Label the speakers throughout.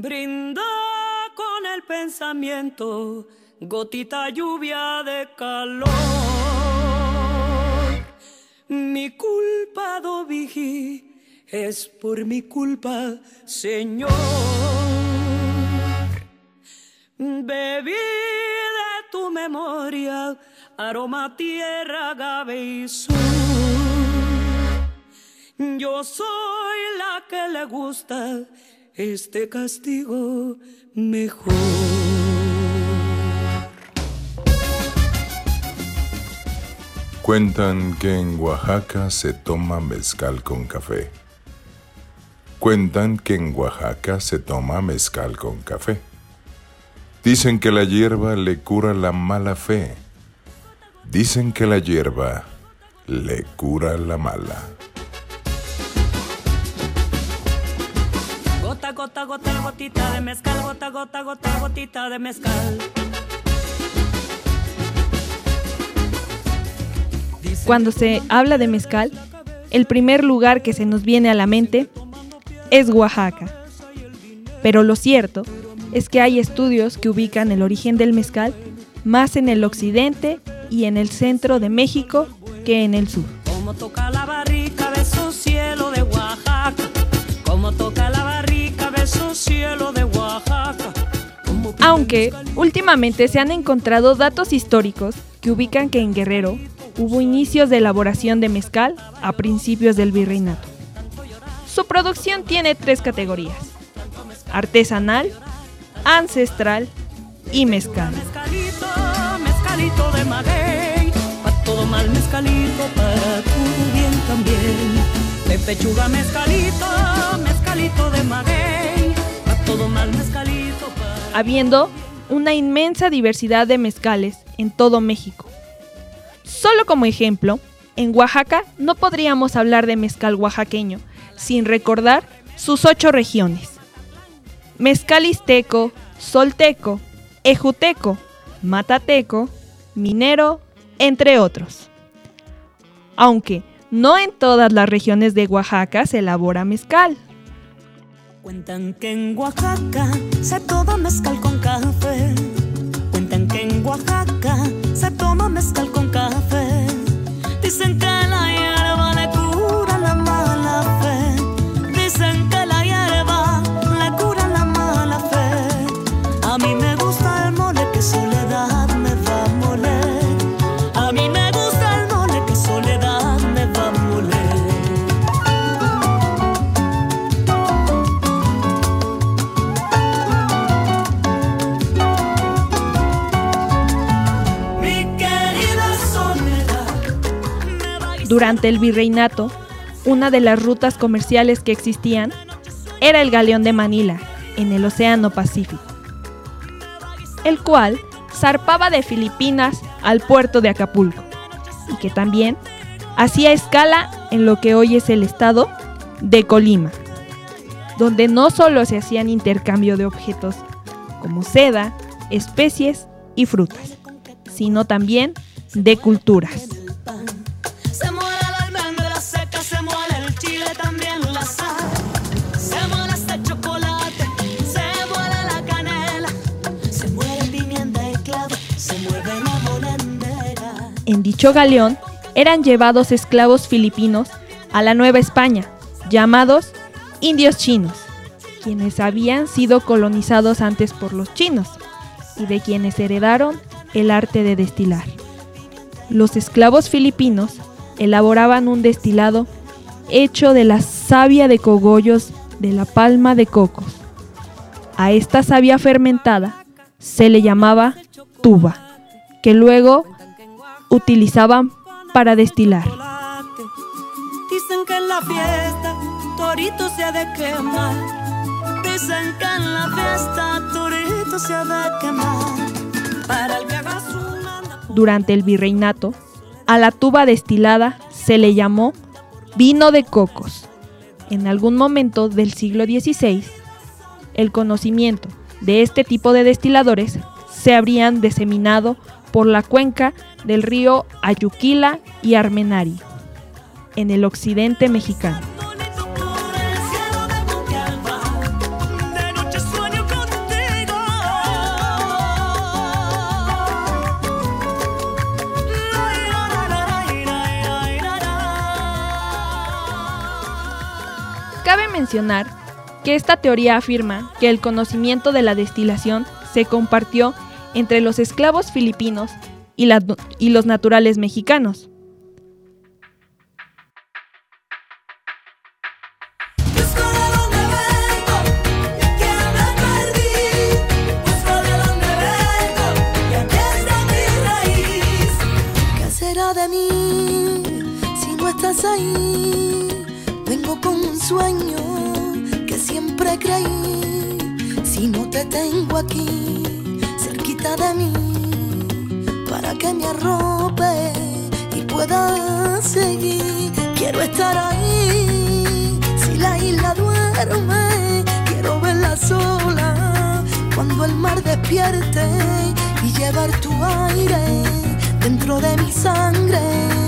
Speaker 1: Brinda con el pensamiento, gotita lluvia de calor. Mi culpa, do es por mi culpa, Señor. Bebí de tu memoria, aroma, tierra, agave y sur. Yo soy la que le gusta este castigo mejor.
Speaker 2: Cuentan que en Oaxaca se toma mezcal con café. Cuentan que en Oaxaca se toma mezcal con café. Dicen que la hierba le cura la mala fe. Dicen que la hierba le cura la mala.
Speaker 1: Gotita de mezcal, gota, gota, gota, gotita de mezcal.
Speaker 3: Cuando se habla de mezcal, el primer lugar que se nos viene a la mente es Oaxaca. Pero lo cierto es que hay estudios que ubican el origen del mezcal más en el occidente y en el centro de México que en el sur.
Speaker 1: Como toca la barrica, beso cielo de Oaxaca. Como toca la
Speaker 3: Aunque últimamente se han encontrado datos históricos que ubican que en Guerrero hubo inicios de elaboración de mezcal a principios del virreinato. Su producción tiene tres categorías, artesanal, ancestral y mezcal.
Speaker 1: Mezcalito, mezcalito de maguey,
Speaker 3: Habiendo una inmensa diversidad de mezcales en todo México. Solo como ejemplo, en Oaxaca no podríamos hablar de mezcal oaxaqueño, sin recordar sus ocho regiones. Mezcalisteco, Solteco, Ejuteco, Matateco, Minero, entre otros. Aunque no en todas las regiones de Oaxaca se elabora mezcal.
Speaker 1: Cuentan que en Oaxaca se toma mezcal con café. Cuentan que en Oaxaca se toma mezcal con café. Dicen que la
Speaker 3: Durante el virreinato, una de las rutas comerciales que existían era el galeón de Manila, en el Océano Pacífico, el cual zarpaba de Filipinas al puerto de Acapulco, y que también hacía escala en lo que hoy es el estado de Colima, donde no solo se hacían intercambio de objetos como seda, especies y frutas, sino también de culturas. En dicho galeón eran llevados esclavos filipinos a la Nueva España, llamados indios chinos, quienes habían sido colonizados antes por los chinos y de quienes heredaron el arte de destilar. Los esclavos filipinos elaboraban un destilado hecho de la savia de cogollos de la palma de cocos. A esta savia fermentada se le llamaba tuba, que luego utilizaban para destilar.
Speaker 1: Dicen que en la fiesta torito se ha de quemar. Dicen que en la fiesta torito se ha de quemar. Para el que
Speaker 3: Durante el virreinato, a la tuba destilada se le llamó vino de cocos. En algún momento del siglo XVI, el conocimiento de este tipo de destiladores se habrían diseminado por la cuenca del río Ayuquila y Armenari, en el occidente mexicano.
Speaker 1: Cabe
Speaker 3: mencionar que esta teoría afirma que el conocimiento de la destilación se compartió entre los esclavos filipinos y, y los naturales mexicanos.
Speaker 4: de mí si no estás ahí? Vengo con un sueño que siempre creí. Si no te tengo aquí, cerquita de mí, que me arrope y pueda seguir. Quiero estar ahí. Si la isla duerme, quiero verla sola. Cuando el mar despierte y llevar tu aire dentro de mi sangre.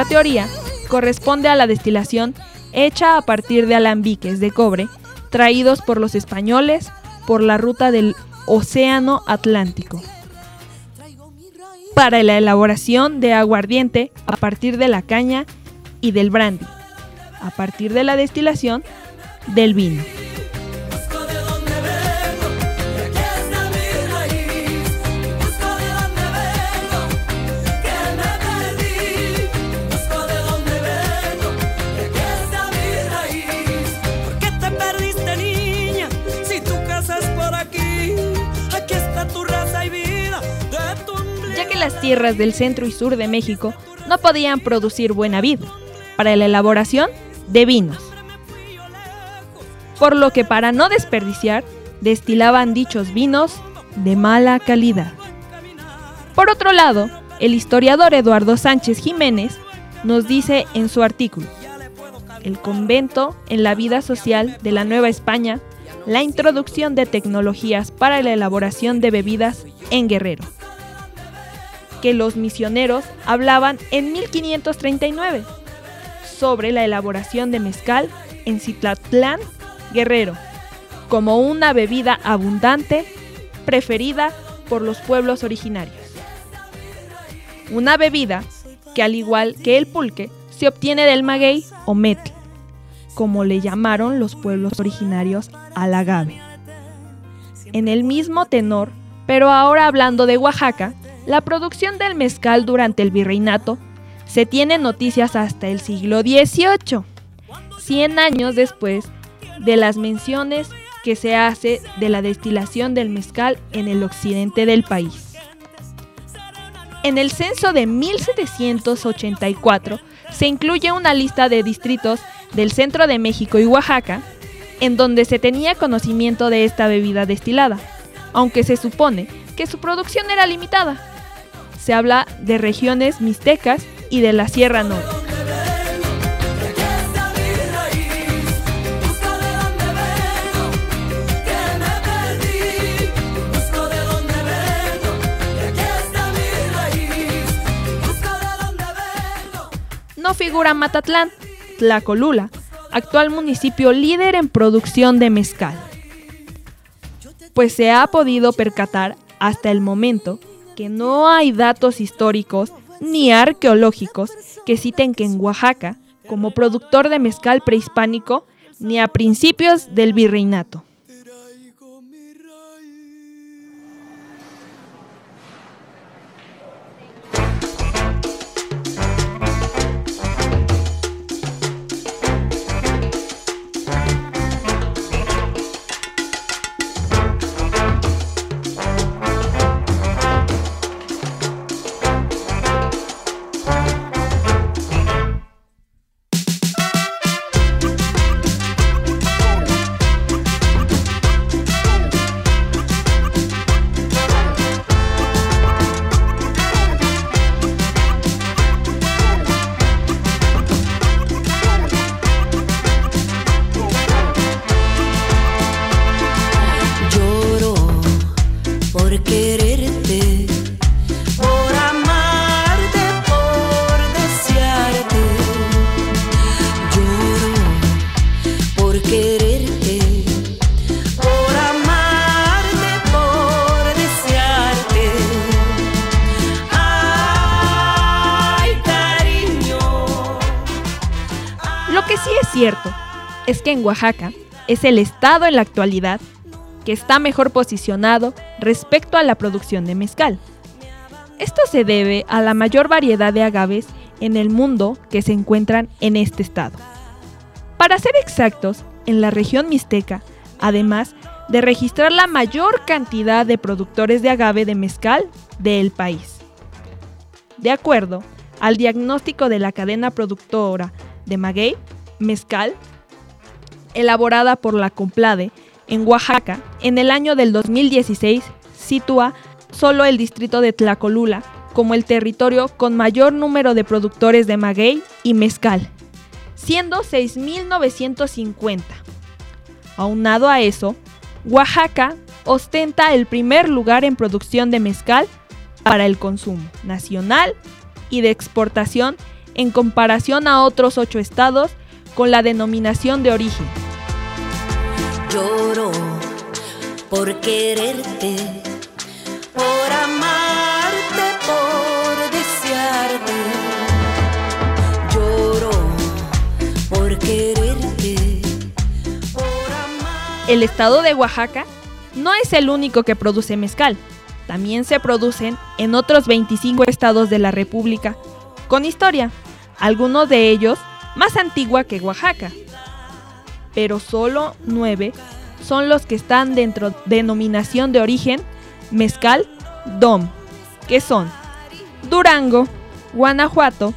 Speaker 3: Otra teoría corresponde a la destilación hecha a partir de alambiques de cobre traídos por los españoles por la ruta del Océano Atlántico para la elaboración de aguardiente a partir de la caña y del brandy, a partir de la destilación del vino. Tierras del centro y sur de México no podían producir buena vid para la elaboración de vinos. Por lo que para no desperdiciar, destilaban dichos vinos de mala calidad. Por otro lado, el historiador Eduardo Sánchez Jiménez nos dice en su artículo, El convento en la vida social de la Nueva España, la introducción de tecnologías para la elaboración de bebidas en Guerrero que los misioneros hablaban en 1539 sobre la elaboración de mezcal en Citlatlán, Guerrero, como una bebida abundante preferida por los pueblos originarios. Una bebida que al igual que el pulque se obtiene del maguey o metl, como le llamaron los pueblos originarios al agave. En el mismo tenor, pero ahora hablando de Oaxaca, la producción del mezcal durante el virreinato se tiene noticias hasta el siglo XVIII, 100 años después de las menciones que se hace de la destilación del mezcal en el occidente del país. En el censo de 1784 se incluye una lista de distritos del centro de México y Oaxaca en donde se tenía conocimiento de esta bebida destilada, aunque se supone que su producción era limitada se habla de regiones mixtecas y de la Sierra Norte. No figura Matatlán, Tlacolula, actual municipio líder en producción de mezcal. Pues se ha podido percatar hasta el momento que no hay datos históricos ni arqueológicos que citen que en Oaxaca, como productor de mezcal prehispánico, ni a principios del virreinato. En Oaxaca es el estado en la actualidad que está mejor posicionado respecto a la producción de mezcal. Esto se debe a la mayor variedad de agaves en el mundo que se encuentran en este estado. Para ser exactos, en la región mixteca, además de registrar la mayor cantidad de productores de agave de mezcal del país. De acuerdo al diagnóstico de la cadena productora de maguey, mezcal, elaborada por la Complade en Oaxaca, en el año del 2016 sitúa solo el distrito de Tlacolula como el territorio con mayor número de productores de maguey y mezcal, siendo 6.950. Aunado a eso, Oaxaca ostenta el primer lugar en producción de mezcal para el consumo nacional y de exportación en comparación a otros ocho estados con la denominación de origen.
Speaker 1: Lloro por quererte, por amarte, por desearte. Lloro por quererte, por amarte.
Speaker 3: El estado de Oaxaca no es el único que produce mezcal. También se producen en otros 25 estados de la República, con historia, algunos de ellos más antigua que Oaxaca. Pero solo 9 son los que están dentro de denominación de origen mezcal DOM, que son Durango, Guanajuato,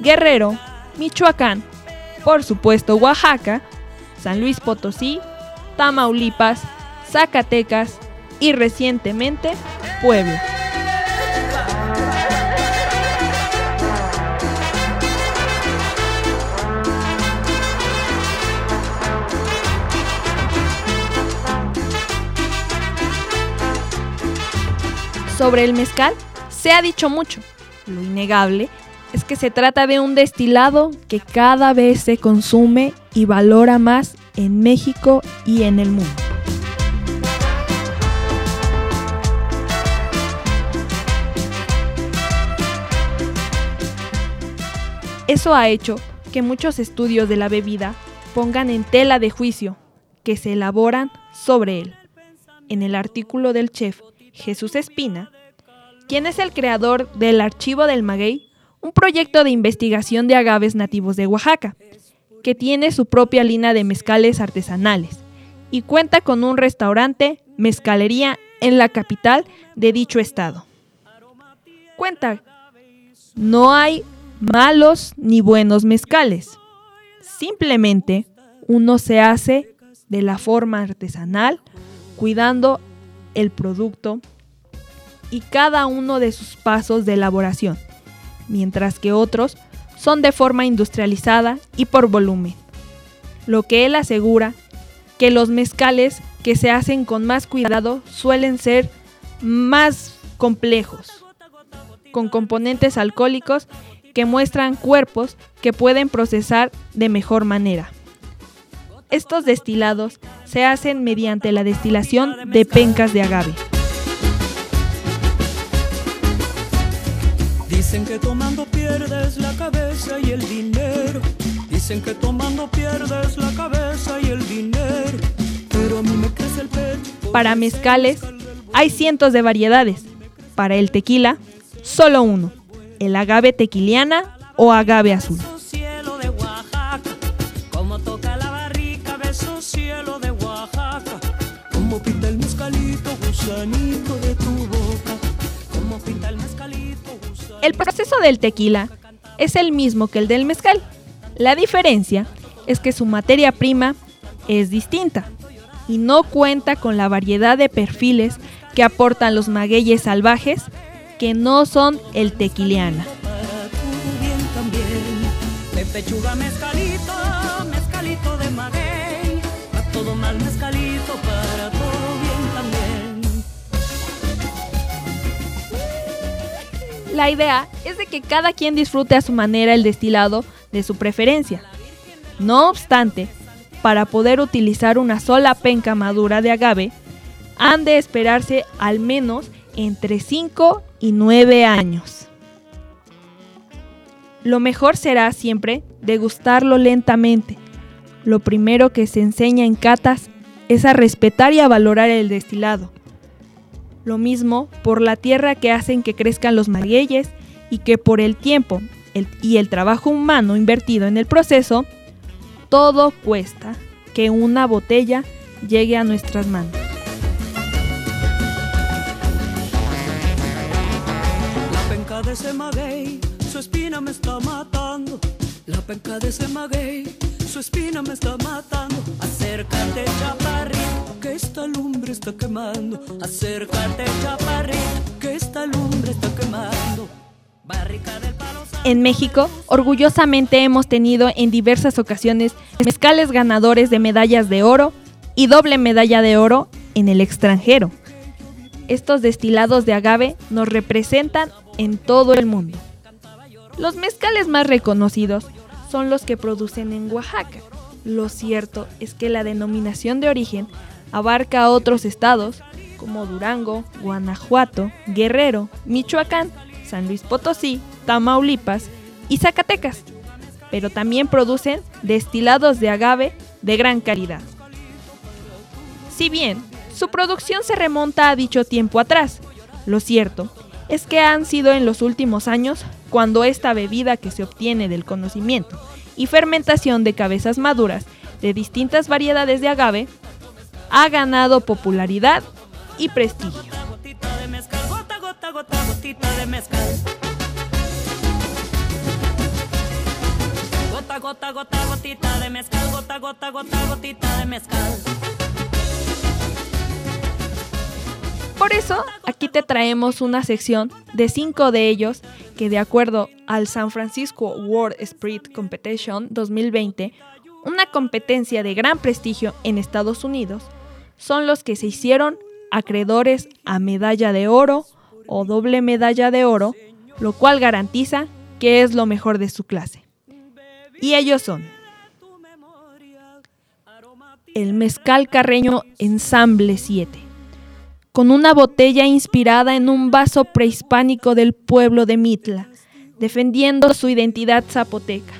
Speaker 3: Guerrero, Michoacán, por supuesto Oaxaca, San Luis Potosí, Tamaulipas, Zacatecas y recientemente Puebla. Sobre el mezcal se ha dicho mucho. Lo innegable es que se trata de un destilado que cada vez se consume y valora más en México y en el mundo. Eso ha hecho que muchos estudios de la bebida pongan en tela de juicio que se elaboran sobre él. En el artículo del chef Jesús Espina, quien es el creador del Archivo del Maguey, un proyecto de investigación de agaves nativos de Oaxaca, que tiene su propia línea de mezcales artesanales y cuenta con un restaurante, mezcalería en la capital de dicho estado. Cuenta, no hay malos ni buenos mezcales. Simplemente uno se hace de la forma artesanal, cuidando el producto y cada uno de sus pasos de elaboración, mientras que otros son de forma industrializada y por volumen. Lo que él asegura que los mezcales que se hacen con más cuidado suelen ser más complejos, con componentes alcohólicos que muestran cuerpos que pueden procesar de mejor manera. Estos destilados se hacen mediante la destilación de pencas de agave.
Speaker 5: Dicen que tomando pierdes la cabeza y el dinero. Dicen que tomando pierdes la cabeza y el dinero. Pero a mí me crece el pecho.
Speaker 3: Para mezcales hay cientos de variedades. Para el tequila, solo uno el agave tequiliana o agave azul.
Speaker 5: El
Speaker 3: proceso del tequila es el mismo que el del mezcal. La diferencia es que su materia prima es distinta y no cuenta con la variedad de perfiles que aportan los magueyes salvajes que no son el tequiliana.
Speaker 5: Mezcalito, mezcalito de maguey, todo mal mezcalito, para
Speaker 3: La idea es de que cada quien disfrute a su manera el destilado de su preferencia. No obstante, para poder utilizar una sola penca madura de agave, han de esperarse al menos entre 5 y 9 años. Lo mejor será siempre degustarlo lentamente, lo primero que se enseña en catas es a respetar y a valorar el destilado. Lo mismo por la tierra que hacen que crezcan los magueyes y que por el tiempo y el trabajo humano invertido en el proceso, todo cuesta que una botella llegue a nuestras manos.
Speaker 5: La penca de ese maguey, su espina me está matando. La penca de ese maguey, su espina me está matando. Acércate, chaparrito, que esta lumbre quemando. Acércate, chaparrito, que esta lumbre está quemando.
Speaker 3: En México, orgullosamente hemos tenido en diversas ocasiones mezcales ganadores de medallas de oro y doble medalla de oro en el extranjero. Estos destilados de agave nos representan en todo el mundo. Los mezcales más reconocidos son los que producen en Oaxaca. Lo cierto es que la denominación de origen abarca a otros estados como Durango, Guanajuato, Guerrero, Michoacán, San Luis Potosí, Tamaulipas y Zacatecas, pero también producen destilados de agave de gran calidad. Si bien su producción se remonta a dicho tiempo atrás, lo cierto es que han sido en los últimos años cuando esta bebida que se obtiene del conocimiento y fermentación de cabezas maduras de distintas variedades de agave ha ganado popularidad y prestigio. Gota, gota, gotita de mezcal, gota, gota, gota, gotita de mezcal. Por eso, aquí te traemos una sección de cinco de ellos que de acuerdo al San Francisco World Spirit Competition 2020, una competencia de gran prestigio en Estados Unidos, son los que se hicieron acreedores a medalla de oro o doble medalla de oro, lo cual garantiza que es lo mejor de su clase. Y ellos son el Mezcal Carreño Ensamble 7, con una botella inspirada en un vaso prehispánico del pueblo de Mitla, defendiendo su identidad zapoteca.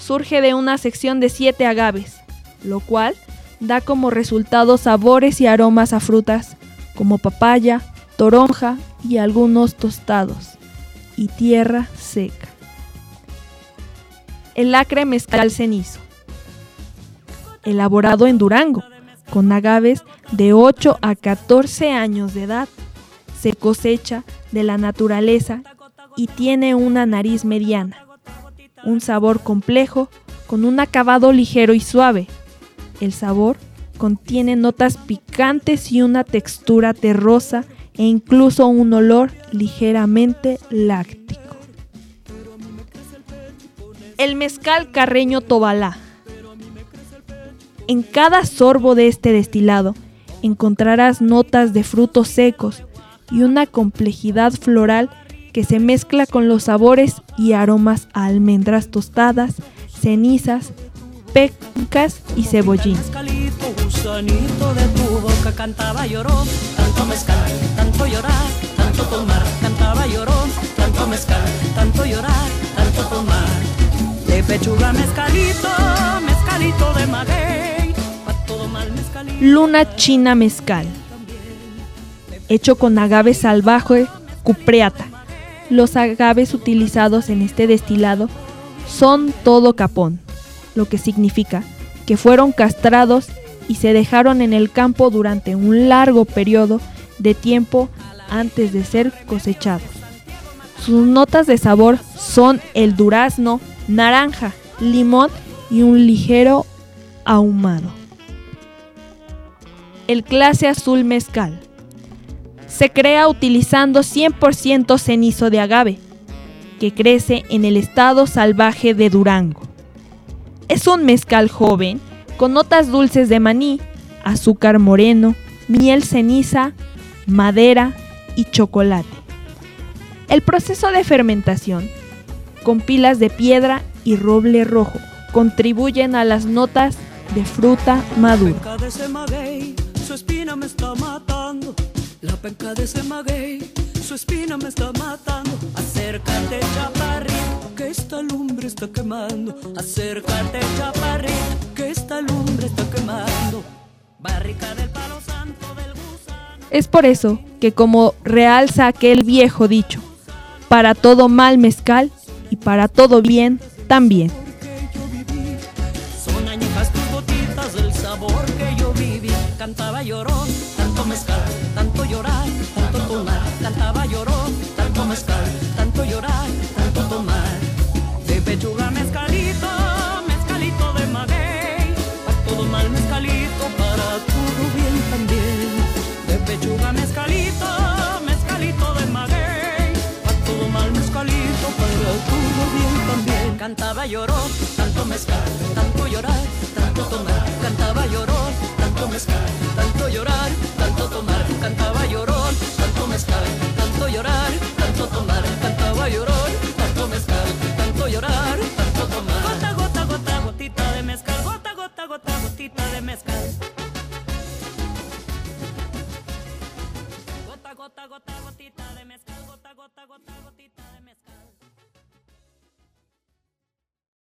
Speaker 3: Surge de una sección de siete agaves, lo cual da como resultado sabores y aromas a frutas como papaya, toronja y algunos tostados, y tierra seca el acre mezcal cenizo, elaborado en Durango, con agaves de 8 a 14 años de edad. Se cosecha de la naturaleza y tiene una nariz mediana, un sabor complejo con un acabado ligero y suave. El sabor contiene notas picantes y una textura terrosa e incluso un olor ligeramente láctico el mezcal carreño Tobalá. En cada sorbo de este destilado encontrarás notas de frutos secos y una complejidad floral que se mezcla con los sabores y aromas a almendras tostadas, cenizas, pecas y cebollín. Luna China Mezcal. Hecho con agave salvaje cupreata. Los agaves utilizados en este destilado son todo capón, lo que significa que fueron castrados y se dejaron en el campo durante un largo periodo de tiempo antes de ser cosechados. Sus notas de sabor son el durazno, naranja, limón y un ligero ahumado. El clase azul mezcal. Se crea utilizando 100% cenizo de agave, que crece en el estado salvaje de Durango. Es un mezcal joven con notas dulces de maní, azúcar moreno, miel ceniza, madera y chocolate. El proceso de fermentación con pilas de piedra y roble rojo. Contribuyen a las notas de fruta madura. La penca de ese maguey, su espina me está matando. Acércate, chaparrito, que esta lumbre está
Speaker 6: quemando. Acércate, chaparrita, que esta lumbre está quemando. Barrica del palo santo del gusano.
Speaker 1: Es por eso que como realza aquel viejo dicho, para todo mal mezcal y para todo bien también.
Speaker 6: Cantaba lloró, tanto mezcal,